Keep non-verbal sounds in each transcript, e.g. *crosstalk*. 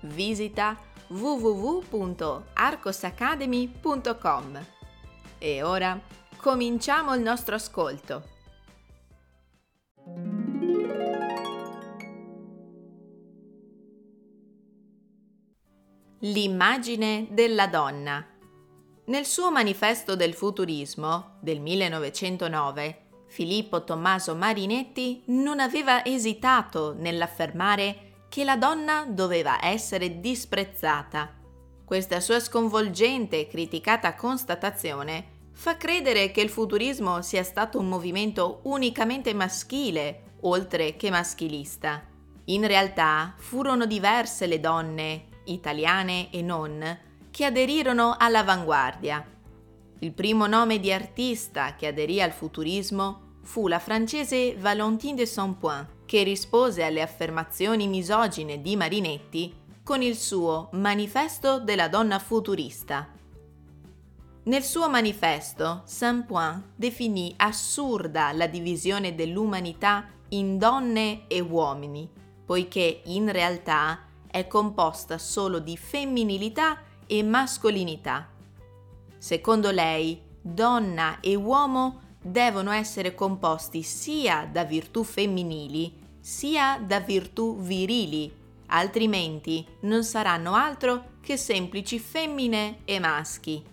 Visita www.arcosacademy.com. E ora cominciamo il nostro ascolto. L'immagine della donna. Nel suo manifesto del futurismo del 1909, Filippo Tommaso Marinetti non aveva esitato nell'affermare che la donna doveva essere disprezzata. Questa sua sconvolgente e criticata constatazione fa credere che il futurismo sia stato un movimento unicamente maschile, oltre che maschilista. In realtà furono diverse le donne, italiane e non, che aderirono all'avanguardia il primo nome di artista che aderì al futurismo fu la francese Valentine de Saint-Point, che rispose alle affermazioni misogine di Marinetti con il suo Manifesto della donna futurista. Nel suo manifesto, Saint-Point definì assurda la divisione dell'umanità in donne e uomini, poiché in realtà è composta solo di femminilità e mascolinità Secondo lei, donna e uomo devono essere composti sia da virtù femminili sia da virtù virili, altrimenti non saranno altro che semplici femmine e maschi.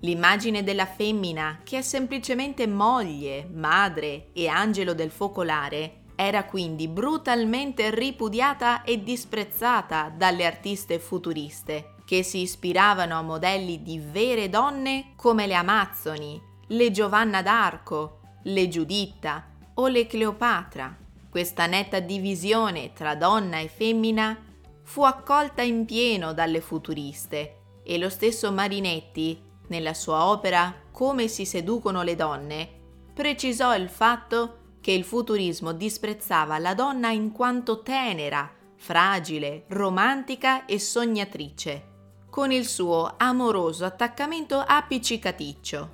L'immagine della femmina, che è semplicemente moglie, madre e angelo del focolare, era quindi brutalmente ripudiata e disprezzata dalle artiste futuriste che si ispiravano a modelli di vere donne come le Amazzoni, le Giovanna d'Arco, le Giuditta o le Cleopatra. Questa netta divisione tra donna e femmina fu accolta in pieno dalle futuriste e lo stesso Marinetti, nella sua opera Come si seducono le donne, precisò il fatto che il futurismo disprezzava la donna in quanto tenera, fragile, romantica e sognatrice con il suo amoroso attaccamento appiccicaticcio.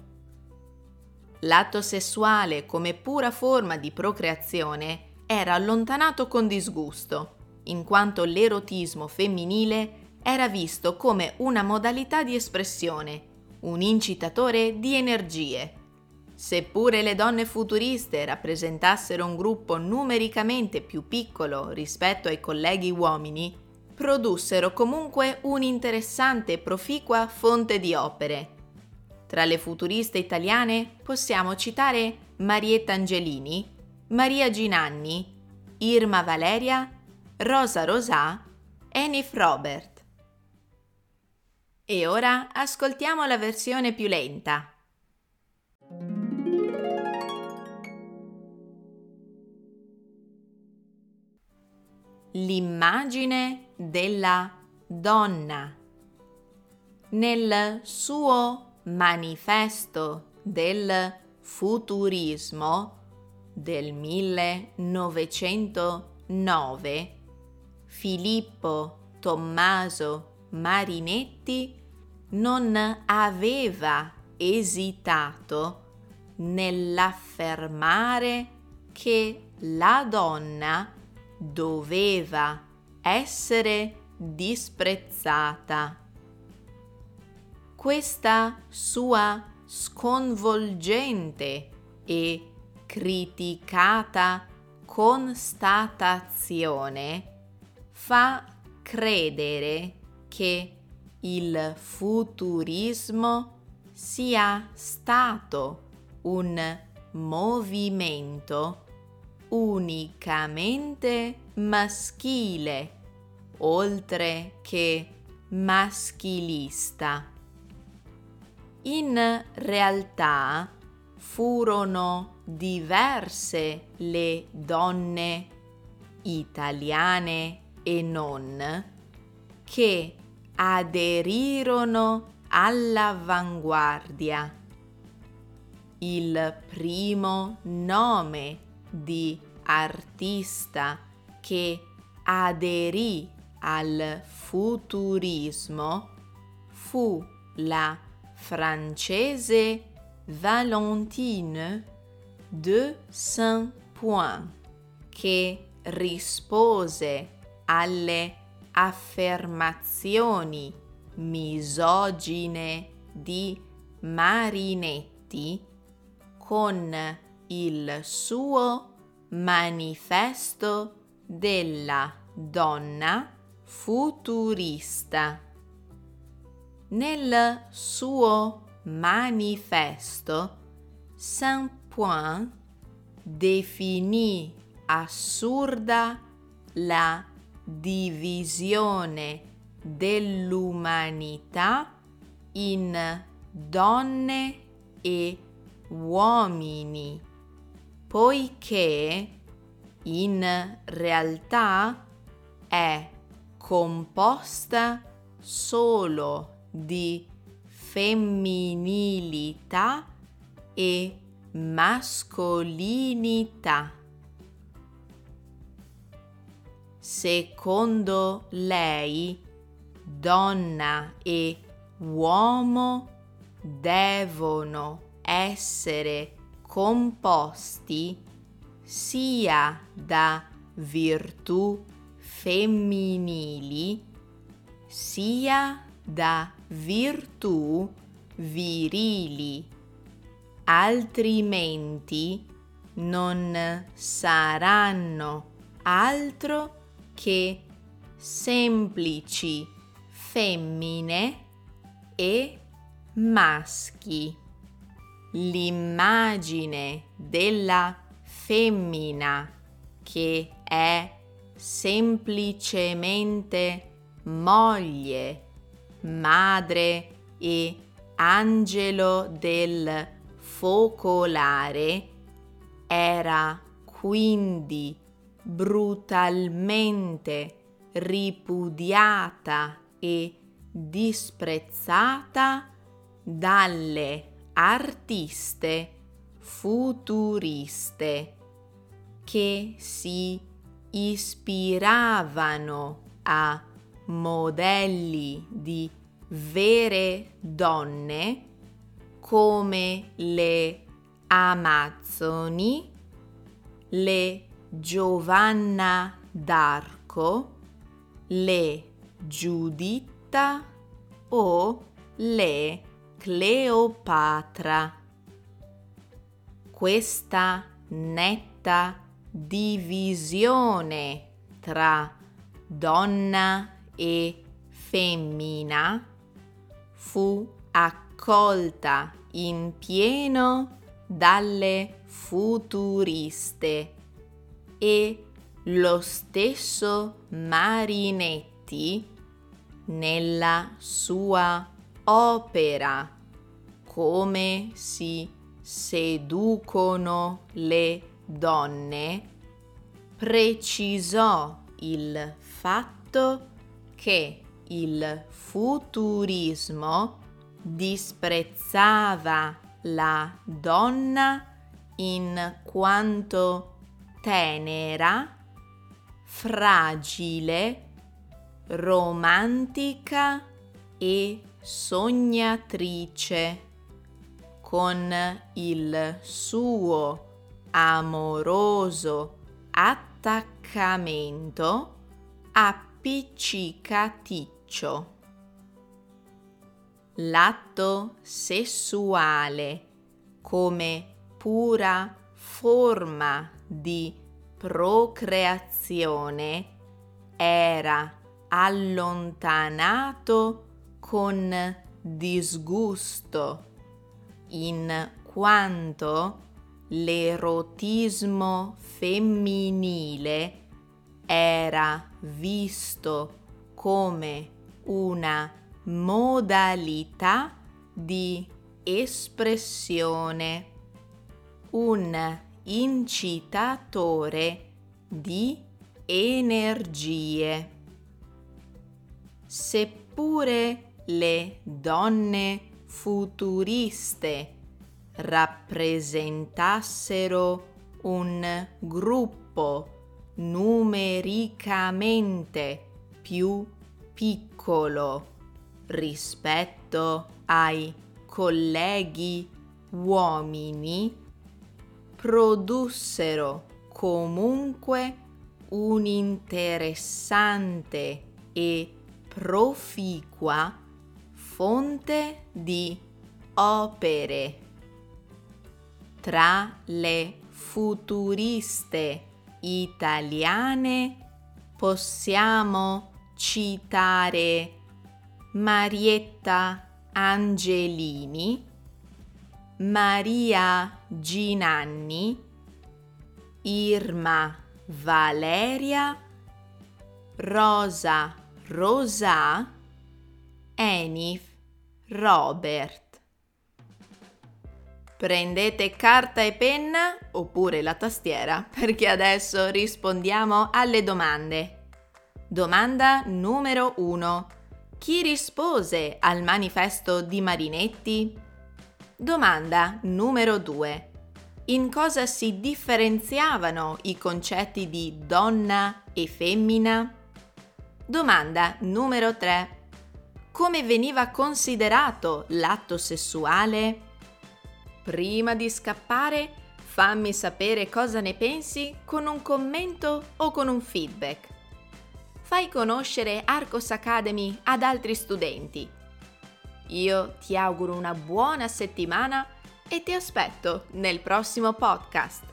L'atto sessuale come pura forma di procreazione era allontanato con disgusto, in quanto l'erotismo femminile era visto come una modalità di espressione, un incitatore di energie. Seppure le donne futuriste rappresentassero un gruppo numericamente più piccolo rispetto ai colleghi uomini, produssero comunque un'interessante e proficua fonte di opere. Tra le futuriste italiane possiamo citare Marietta Angelini, Maria Ginanni, Irma Valeria, Rosa Rosà, Enif Robert. E ora ascoltiamo la versione più lenta. L'immagine della donna. Nel suo manifesto del futurismo del 1909, Filippo Tommaso Marinetti non aveva esitato nell'affermare che la donna doveva essere disprezzata. Questa sua sconvolgente e criticata constatazione fa credere che il futurismo sia stato un movimento unicamente maschile, oltre che maschilista. In realtà furono diverse le donne italiane e non che aderirono all'avanguardia. Il primo nome di artista che aderì al futurismo fu la francese Valentine de Saint-Point che rispose alle affermazioni misogine di Marinetti con il suo manifesto della donna futurista. Nel suo manifesto Saint-Point definì assurda la divisione dell'umanità in donne e uomini, poiché in realtà è composta solo di femminilità e mascolinità. Secondo lei, donna e uomo devono essere composti sia da virtù femminili sia da virtù virili, altrimenti non saranno altro che semplici femmine e maschi. L'immagine della femmina che è semplicemente moglie, madre e angelo del focolare era quindi brutalmente ripudiata e disprezzata dalle artiste futuriste che si ispiravano a modelli di vere donne come le Amazzoni, le Giovanna d'Arco, le Giuditta o le Cleopatra. Questa netta divisione tra donna e femmina fu accolta in pieno dalle futuriste. E lo stesso Marinetti nella sua opera come si seducono le donne precisò il fatto che il futurismo disprezzava la donna in quanto tenera, fragile, romantica e sognatrice, con il suo amoroso attaccamento appiccicaticcio. L'atto sessuale come pura forma di procreazione era allontanato con disgusto in quanto l'erotismo femminile era visto come una modalità di espressione, un incitatore di energie. seppure le donne futuriste rappresentassero un gruppo numericamente più piccolo rispetto ai colleghi uomini, produssero comunque un'interessante e proficua fonte di opere. Tra le futuriste italiane possiamo citare Marietta Angelini, Maria Ginanni, Irma Valeria, Rosa Rosa, Enif Robert. Prendete carta e penna oppure la tastiera *laughs* perché adesso rispondiamo alle domande. Domanda numero 1. Chi rispose al manifesto di Marinetti? Domanda numero 2. In cosa si differenziavano i concetti di donna e femmina? Domanda numero 3. Come veniva considerato l'atto sessuale? Prima di scappare, fammi sapere cosa ne pensi con un commento o con un feedback. Fai conoscere Arcos Academy ad altri studenti. Io ti auguro una buona settimana e ti aspetto nel prossimo podcast.